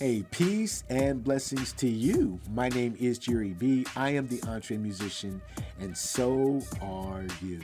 Hey, peace and blessings to you. My name is Jerry B. I am the EntreMusician, and so are you.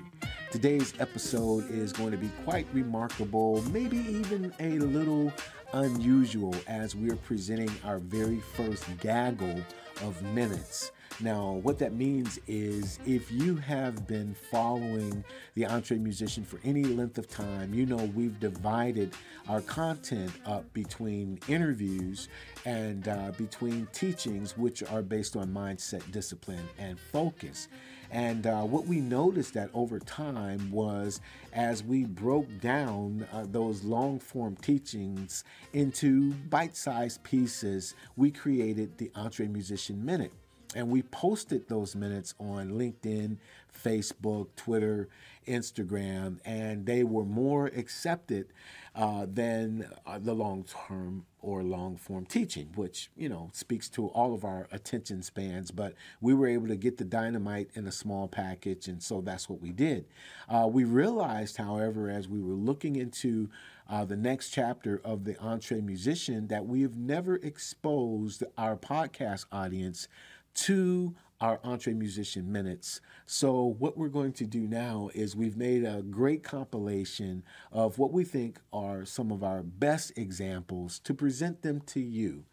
Today's episode is going to be quite remarkable, maybe even a little unusual, as we're presenting our very first gaggle of minutes. Now, what that means is if you have been following the EntreMusician for any length of time, you know we've divided our content up between interviews and uh, between teachings, which are based on mindset, discipline, and focus. And uh, what we noticed that over time was as we broke down uh, those long form teachings into bite sized pieces, we created the EntreMusician Minute. And we posted those minutes on LinkedIn, Facebook, Twitter, Instagram, and they were more accepted uh, than uh, the long term or long form teaching, which, you know, speaks to all of our attention spans. But we were able to get the dynamite in a small package, and so that's what we did. Uh, we realized, however, as we were looking into uh, the next chapter of the EntreMusician, that we have never exposed our podcast audience to our EntreMusician Minutes. So, what we're going to do now is we've made a great compilation of what we think are some of our best examples to present them to you.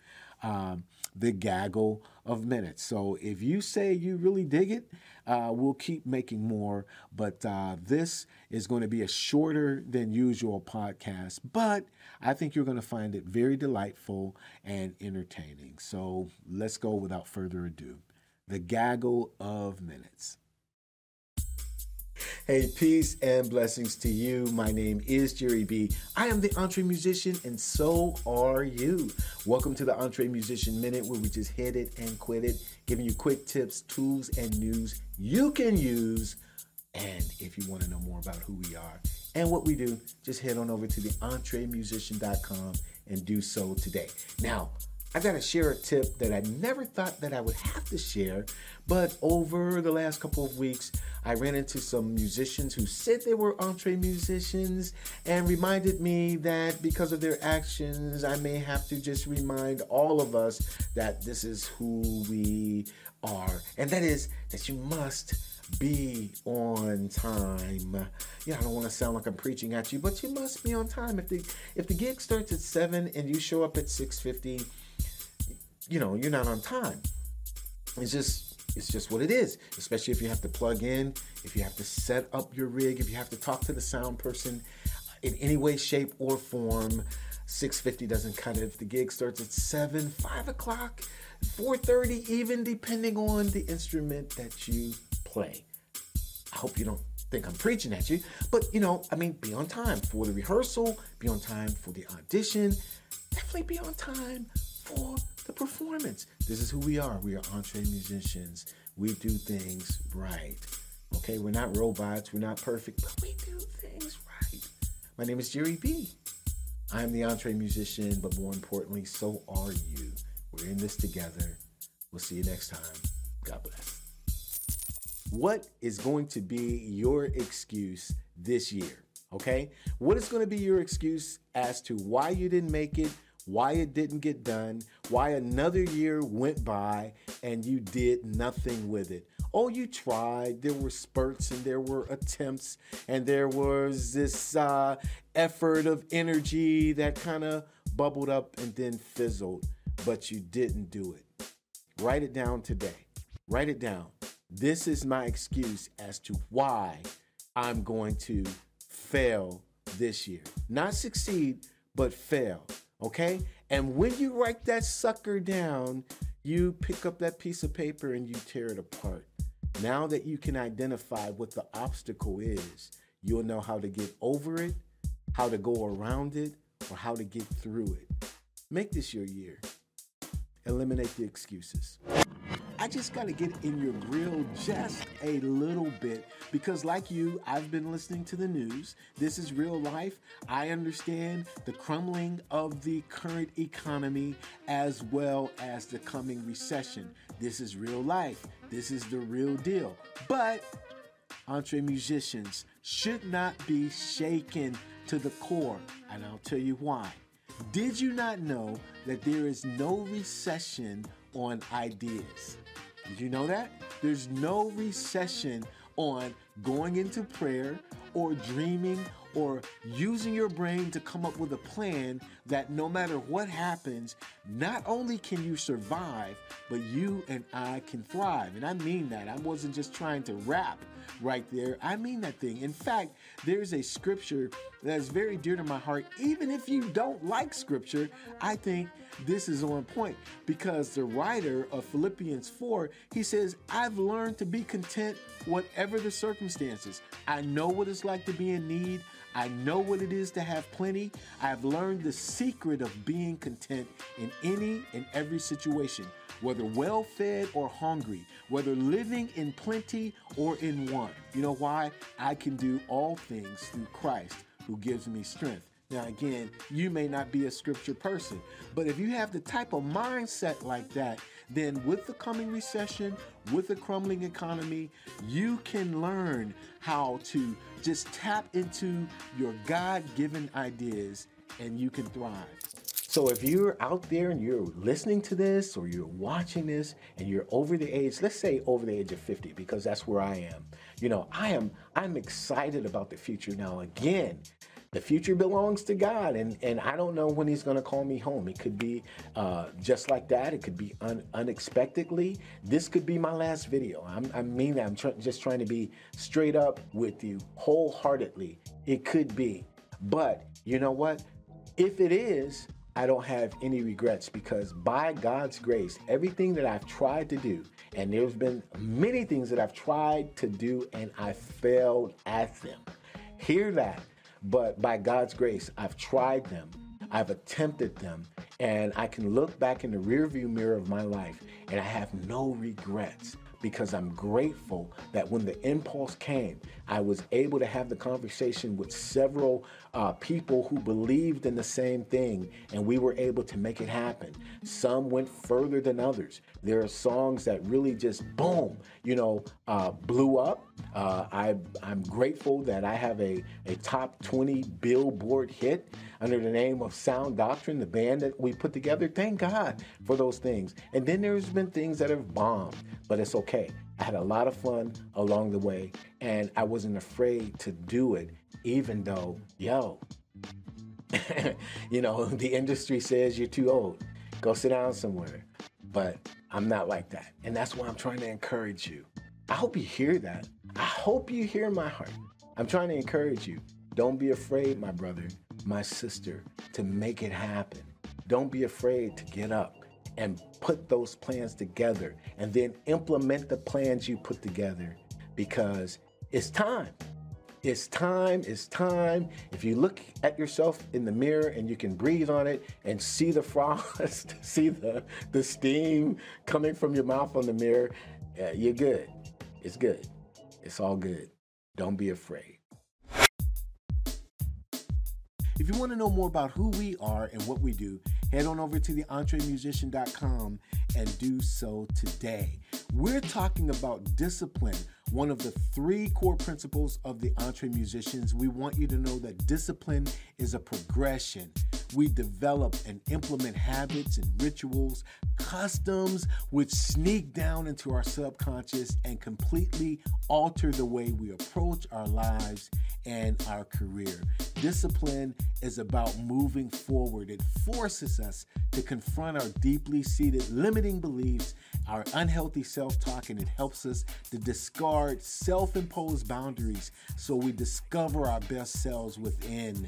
Um, the gaggle of minutes. So, if you say you really dig it, uh, we'll keep making more. But uh, this is going to be a shorter than usual podcast, but I think you're going to find it very delightful and entertaining. So, let's go without further ado the gaggle of minutes. Hey, peace and blessings to you. My name is Jerry B. I am the EntreMusician, and so are you. Welcome to the EntreMusician Minute, where we just hit it and quit it, giving you quick tips, tools, and news you can use. And if you want to know more about who we are and what we do, just head on over to the entremusician.com and do so today. Now, I got to share a tip that I never thought that I would have to share, but over the last couple of weeks, I ran into some musicians who said they were EntreMusicians and reminded me that because of their actions, I may have to just remind all of us that this is who we are, and that is that you must be on time. Yeah, I don't want to sound like I'm preaching at you, but you must be on time. If the if the gig starts at seven and you show up at six fifty you know, you're not on time. It's just it's just what it is, especially if you have to plug in, if you have to set up your rig, if you have to talk to the sound person in any way, shape, or form. 650 doesn't cut it. If the gig starts at 7, 5 o'clock, 4.30 even, depending on the instrument that you play. I hope you don't think I'm preaching at you, but you know, I mean, be on time for the rehearsal, be on time for the audition, definitely be on time for the performance. This is who we are. We are EntreMusicians. We do things right. Okay, we're not robots. We're not perfect, but we do things right. My name is Jerry B. I'm the EntreMusician, but more importantly, so are you. We're in this together. We'll see you next time. God bless. What is going to be your excuse this year? Okay? What is going to be your excuse as to why you didn't make it? Why it didn't get done, why another year went by and you did nothing with it. Oh, you tried. There were spurts and there were attempts and there was this uh, effort of energy that kind of bubbled up and then fizzled, but you didn't do it. Write it down today. Write it down. This is my excuse as to why I'm going to fail this year. Not succeed, but fail. Okay? And when you write that sucker down, you pick up that piece of paper and you tear it apart. Now that you can identify what the obstacle is, you'll know how to get over it, how to go around it, or how to get through it. Make this your year. Eliminate the excuses. I just got to get in your grill just a little bit because, like you, I've been listening to the news. This is real life. I understand the crumbling of the current economy as well as the coming recession. This is real life. This is the real deal. But EntreMusicians should not be shaken to the core, and I'll tell you why. Did you not know that there is no recession on ideas? Did you know that? There's no recession on going into prayer or dreaming or using your brain to come up with a plan that no matter what happens, not only can you survive, but you and I can thrive. And I mean that. I wasn't just trying to rap right there. I mean that thing. In fact, there's a scripture that's very dear to my heart. Even if you don't like scripture, I think this is on point because the writer of Philippians 4, he says, I've learned to be content whatever the circumstances. I know what it's like to be in need. I know what it is to have plenty. I've learned the secret of being content in any and every situation, whether well fed or hungry, whether living in plenty or in want. You know why? I can do all things through Christ who gives me strength. Now, again, you may not be a scripture person, but if you have the type of mindset like that, then with the coming recession, with the crumbling economy, you can learn how to just tap into your God given ideas and you can thrive. So if you're out there and you're listening to this or you're watching this and you're over the age, let's say over the age of 50 because that's where I am. You know, I am I'm excited about the future now again the future belongs to God, and and I don't know when He's going to call me home. It could be uh, just like that. It could be un- unexpectedly. This could be my last video. I'm, i mean that. I'm tr- just trying to be straight up with you, wholeheartedly. It could be, but you know what? If it is, I don't have any regrets because by God's grace, everything that I've tried to do, and there's been many things that I've tried to do and I failed at them. Hear that. But by God's grace, I've tried them, I've attempted them, and I can look back in the rearview mirror of my life and I have no regrets because I'm grateful that when the impulse came, I was able to have the conversation with several uh, people who believed in the same thing, and we were able to make it happen. Some went further than others. There are songs that really just boom, you know, uh, blew up. Uh, I, I'm grateful that I have a, a top 20 Billboard hit under the name of SounDoctrine, the band that we put together. Thank God for those things. And then there's been things that have bombed, but it's okay. I had a lot of fun along the way, and I wasn't afraid to do it, even though, yo, you know, the industry says you're too old. Go sit down somewhere. But I'm not like that. And that's why I'm trying to encourage you. I hope you hear that. I hope you hear my heart. I'm trying to encourage you. Don't be afraid, my brother, my sister, to make it happen. Don't be afraid to get up and put those plans together and then implement the plans you put together because it's time. It's time, it's time. If you look at yourself in the mirror and you can breathe on it and see the frost, see the, the steam coming from your mouth on the mirror, yeah, you're good. It's good. It's all good. Don't be afraid. If you want to know more about who we are and what we do, head on over to theentremusician.com and do so today. We're talking about discipline, one of the three core principles of the Entre Musicians. We want you to know that discipline is a progression. We develop and implement habits and rituals, customs, which sneak down into our subconscious and completely alter the way we approach our lives and our career. Discipline is about moving forward. It forces us to confront our deeply seated limiting beliefs, our unhealthy self talk, and it helps us to discard self imposed boundaries so we discover our best selves within.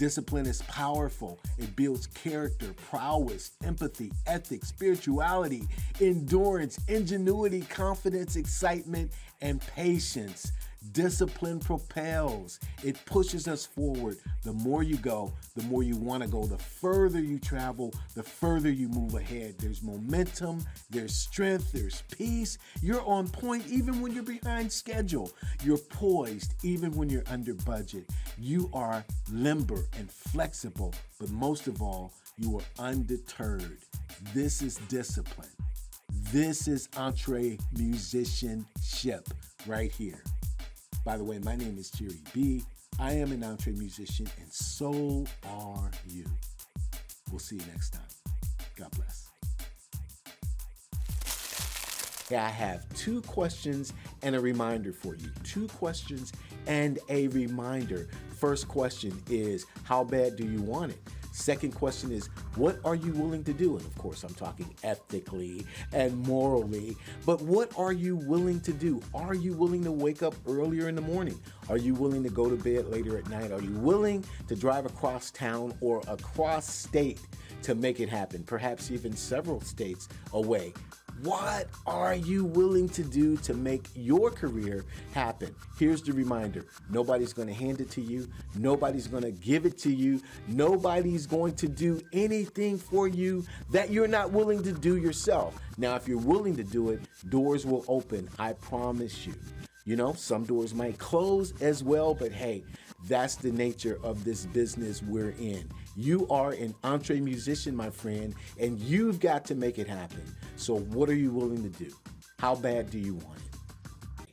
Discipline is powerful. It builds character, prowess, empathy, ethics, spirituality, endurance, ingenuity, confidence, excitement, and patience. Discipline propels, it pushes us forward. The more you go, the more you want to go. The further you travel, the further you move ahead. There's momentum, there's strength, there's peace. You're on point even when you're behind schedule. You're poised even when you're under budget. You are limber and flexible, but most of all, you are undeterred. This is discipline. This is entre musicianship right here. By the way, my name is Jerry B. I am an entre musician, and so are you. We'll see you next time. God bless. Hey, I have two questions and a reminder for you. Two questions and a reminder. First question is How bad do you want it? Second question is, what are you willing to do? And of course, I'm talking ethically and morally, but what are you willing to do? Are you willing to wake up earlier in the morning? Are you willing to go to bed later at night? Are you willing to drive across town or across state to make it happen? Perhaps even several states away what are you willing to do to make your career happen? Here's the reminder nobody's going to hand it to you, nobody's going to give it to you, nobody's going to do anything for you that you're not willing to do yourself. Now, if you're willing to do it, doors will open, I promise you. You know, some doors might close as well, but hey, that's the nature of this business we're in. You are an entre musician, my friend, and you've got to make it happen. So, what are you willing to do? How bad do you want it?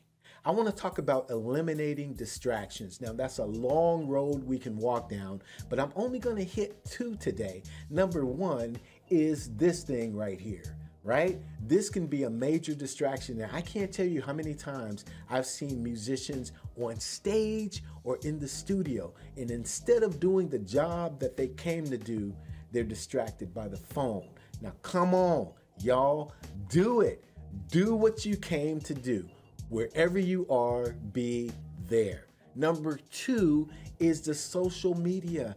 I want to talk about eliminating distractions. Now, that's a long road we can walk down, but I'm only going to hit two today. Number one is this thing right here right? This can be a major distraction. Now, I can't tell you how many times I've seen musicians on stage or in the studio, and instead of doing the job that they came to do, they're distracted by the phone. Now, come on, y'all, do it. Do what you came to do. Wherever you are, be there. Number two is the social media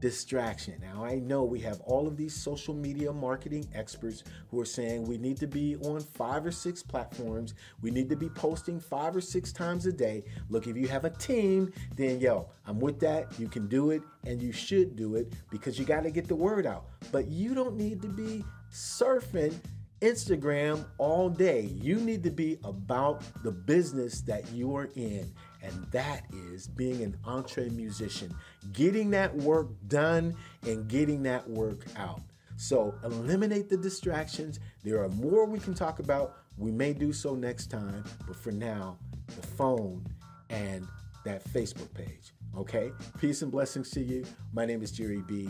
distraction. Now, I know we have all of these social media marketing experts who are saying we need to be on five or six platforms. We need to be posting five or six times a day. Look, if you have a team, then yo, I'm with that. You can do it and you should do it because you got to get the word out. But you don't need to be surfing Instagram all day. You need to be about the business that you are in and that is being an entre musician, getting that work done and getting that work out. So eliminate the distractions. There are more we can talk about. We may do so next time, but for now, the phone and that Facebook page. Okay? Peace and blessings to you. My name is Jerry B.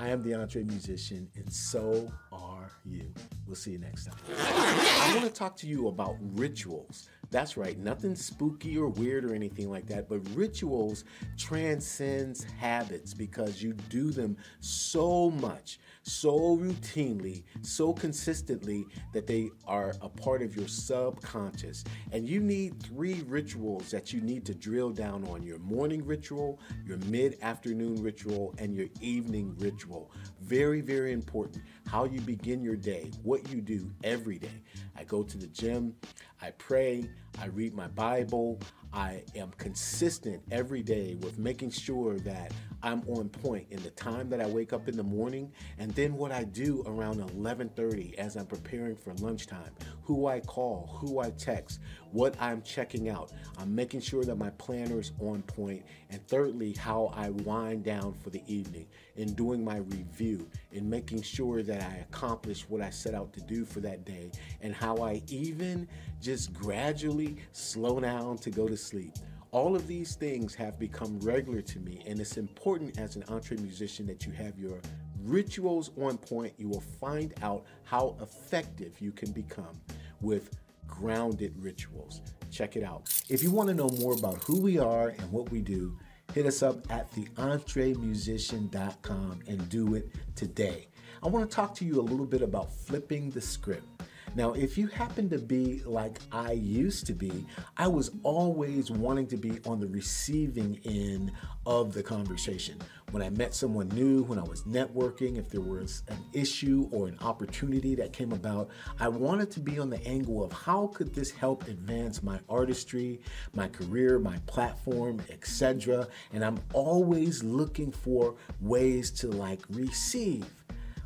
I am the entre musician, and so are you. We'll see you next time. I want to talk to you about rituals. That's right, nothing spooky or weird or anything like that, but rituals transcends habits because you do them so much so routinely, so consistently that they are a part of your subconscious. And you need three rituals that you need to drill down on your morning ritual, your mid afternoon ritual, and your evening ritual. Very, very important. How you begin your day, what you do every day. I go to the gym, I pray, I read my Bible, I am consistent every day with making sure that I'm on point in the time that I wake up in the morning and then what I do around 11:30 as I'm preparing for lunchtime, who I call, who I text, what I'm checking out. I'm making sure that my planner is on point and thirdly how I wind down for the evening in doing my review in making sure that I accomplish what I set out to do for that day and how I even just gradually slow down to go to sleep. All of these things have become regular to me, and it's important as an entre musician that you have your rituals on point. You will find out how effective you can become with grounded rituals. Check it out. If you want to know more about who we are and what we do, hit us up at theentremusician.com and do it today. I want to talk to you a little bit about flipping the script. Now, if you happen to be like I used to be, I was always wanting to be on the receiving end of the conversation. When I met someone new, when I was networking, if there was an issue or an opportunity that came about, I wanted to be on the angle of how could this help advance my artistry, my career, my platform, etc. And I'm always looking for ways to like receive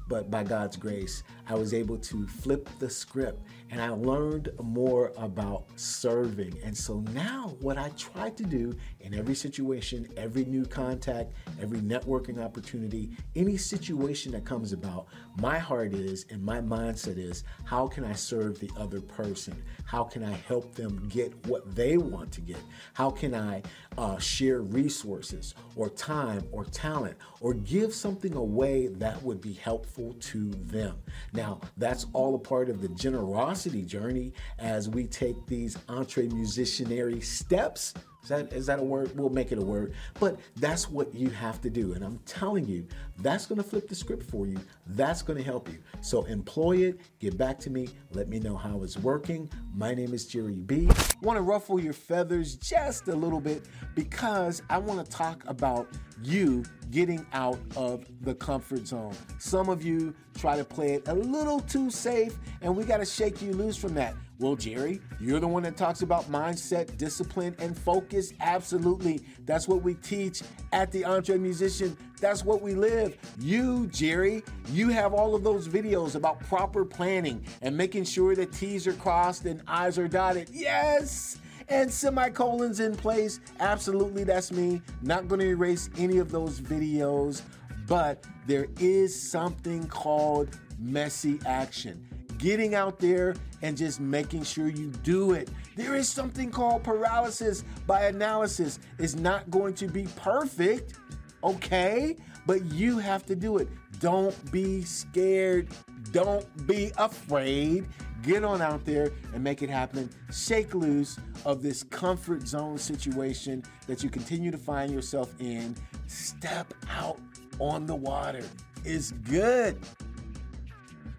but by God's grace, I was able to flip the script and I learned more about serving. And so now, what I try to do in every situation, every new contact, every networking opportunity, any situation that comes about, my heart is and my mindset is how can I serve the other person? How can I help them get what they want to get? How can I uh, share resources or time or talent or give something away that would be helpful to them? Now, that's all a part of the generosity journey as we take these entre musicianary steps is that is that a word? We'll make it a word. But that's what you have to do. And I'm telling you, that's going to flip the script for you. That's going to help you. So employ it, get back to me, let me know how it's working. My name is Jerry B. Want to ruffle your feathers just a little bit because I want to talk about you getting out of the comfort zone. Some of you try to play it a little too safe, and we got to shake you loose from that. Well, Jerry, you're the one that talks about mindset, discipline, and focus. Absolutely. That's what we teach at the EntreMusician. That's what we live. You, Jerry, you have all of those videos about proper planning and making sure that T's are crossed and I's are dotted. Yes! and semicolons in place. Absolutely, that's me. Not going to erase any of those videos, but there is something called messy action getting out there and just making sure you do it. There is something called paralysis by analysis. It's not going to be perfect, okay? But you have to do it. Don't be scared. Don't be afraid. Get on out there and make it happen. Shake loose of this comfort zone situation that you continue to find yourself in. Step out on the water. It's good.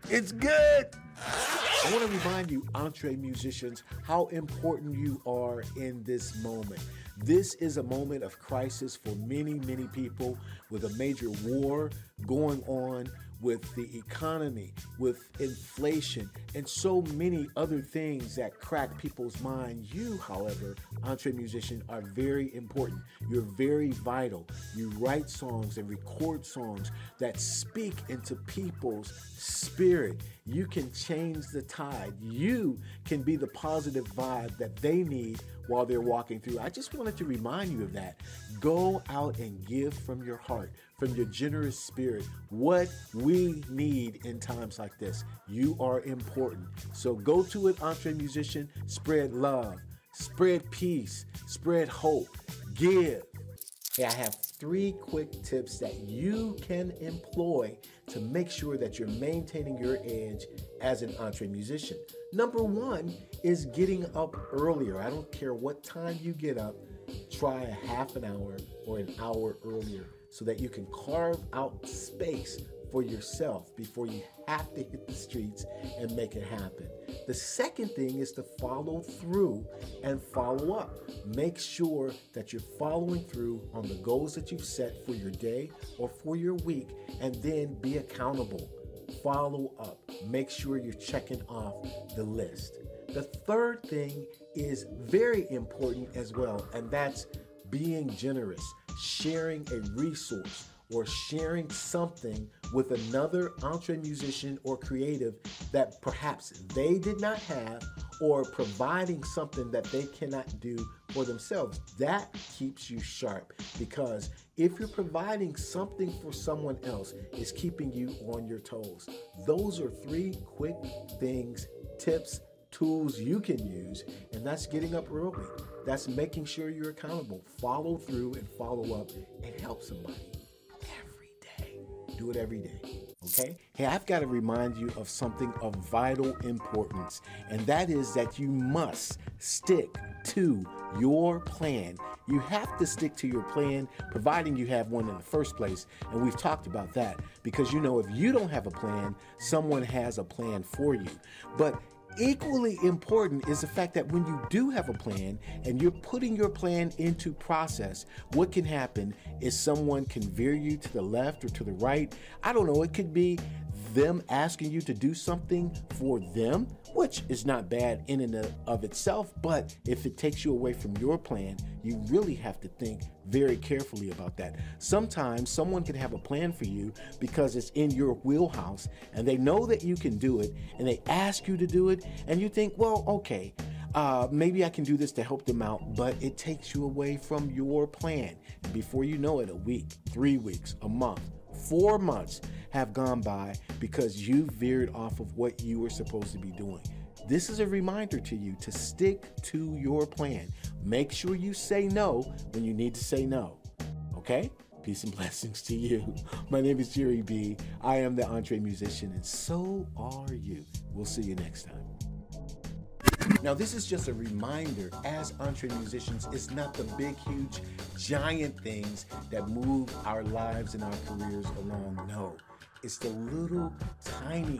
It's good. I want to remind you, EntreMusicians, how important you are in this moment. This is a moment of crisis for many, many people with a major war going on with the economy, with inflation, and so many other things that crack people's mind. You, however, entre musician, are very important. You're very vital. You write songs and record songs that speak into people's spirit. You can change the tide. You can be the positive vibe that they need while they're walking through. I just wanted to remind you of that. Go out and give from your heart, from your generous spirit, what we need in times like this. You are important. So go to an it, EntreMusician, spread love, spread peace, spread hope, give. Hey, I have three quick tips that you can employ to make sure that you're maintaining your edge as an EntreMusician. Number one is getting up earlier. I don't care what time you get up, try a half an hour or an hour earlier so that you can carve out space for yourself before you have to hit the streets and make it happen. The second thing is to follow through and follow up. Make sure that you're following through on the goals that you've set for your day or for your week, and then be accountable. Follow up. Make sure you're checking off the list. The third thing is very important as well, and that's being generous, sharing a resource or sharing something with another entre musician or creative that perhaps they did not have or providing something that they cannot do for themselves. That keeps you sharp because if you're providing something for someone else, it's keeping you on your toes. Those are three quick things, tips, tools you can use, and that's getting up early. That's making sure you're accountable. Follow through and follow up and help somebody every day. do it every day. Okay? Hey, I've got to remind you of something of vital importance, and that is that you must stick to your plan. You have to stick to your plan, providing you have one in the first place. And we've talked about that because you know, if you don't have a plan, someone has a plan for you. But equally important is the fact that when you do have a plan and you're putting your plan into process, what can happen is someone can veer you to the left or to the right. I don't know, it could be them asking you to do something for them, which is not bad in and of itself, but if it takes you away from your plan, you really have to think very carefully about that. Sometimes someone can have a plan for you because it's in your wheelhouse and they know that you can do it and they ask you to do it, and you think, well, okay. Uh, maybe I can do this to help them out, but it takes you away from your plan. And before you know it, a week, three weeks, a month, four months have gone by because you veered off of what you were supposed to be doing. This is a reminder to you to stick to your plan. Make sure you say no when you need to say no. Okay? Peace and blessings to you. My name is Jerry B. I am the EntreMusician, and so are you. We'll see you next time. Now, this is just a reminder as entre musicians, it's not the big, huge, giant things that move our lives and our careers along. No, it's the little, tiny,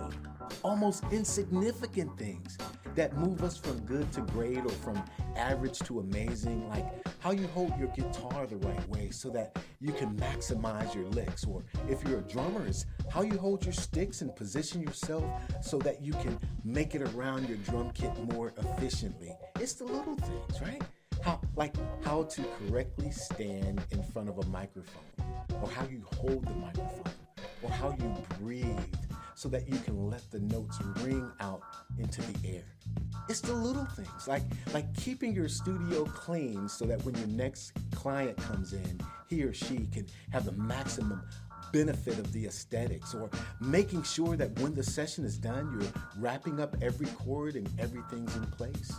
almost insignificant things that move us from good to great or from average to amazing, like how you hold your guitar the right way so that you can maximize your licks, or if you're a drummer, it's how you hold your sticks and position yourself so that you can make it around your drum kit more efficiently. It's the little things, right? How, like how to correctly stand in front of a microphone, or how you hold the microphone or how you breathe so that you can let the notes ring out into the air. It's the little things, like like keeping your studio clean so that when your next client comes in, he or she can have the maximum benefit of the aesthetics or making sure that when the session is done, you're wrapping up every chord and everything's in place.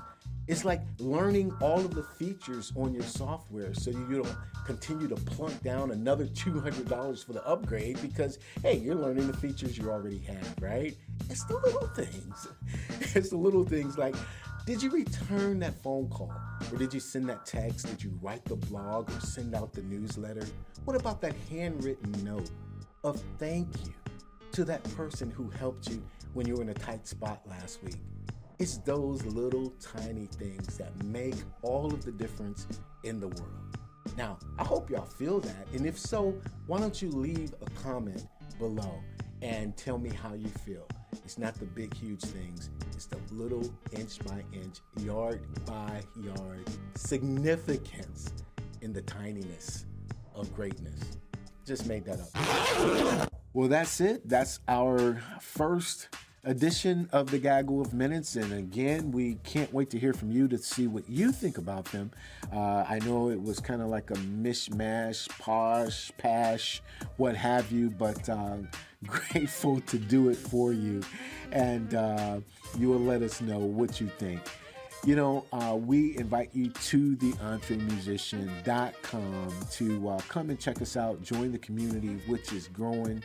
It's like learning all of the features on your software so you don't continue to plunk down another $200 for the upgrade because, hey, you're learning the features you already have, right? It's the little things. It's the little things like, did you return that phone call? Or did you send that text? Did you write the blog or send out the newsletter? What about that handwritten note of thank you to that person who helped you when you were in a tight spot last week? It's those little tiny things that make all of the difference in the world. Now, I hope y'all feel that. And if so, why don't you leave a comment below and tell me how you feel? It's not the big, huge things, it's the little inch by inch, yard by yard significance in the tininess of greatness. Just made that up. Well, that's it. That's our first edition of the Gaggle of Minutes. And again, we can't wait to hear from you to see what you think about them. Uh, I know it was kind of like a mishmash, posh, pash, what have you, but uh, grateful to do it for you. And uh, you will let us know what you think. You know, uh, we invite you to the entremusician.com to uh, come and check us out, join the community, which is growing,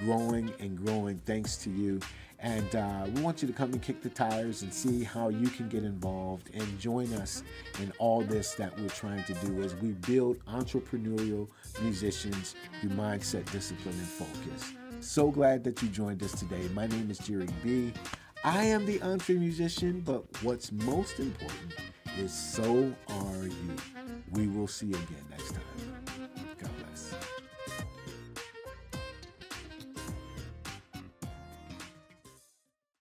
growing, and growing thanks to you. And uh, we want you to come and kick the tires and see how you can get involved and join us in all this that we're trying to do as we build entrepreneurial musicians through mindset, discipline, and focus. So glad that you joined us today. My name is Jerry B. I am the EntreMusician, but what's most important is so are you. We will see you again next time.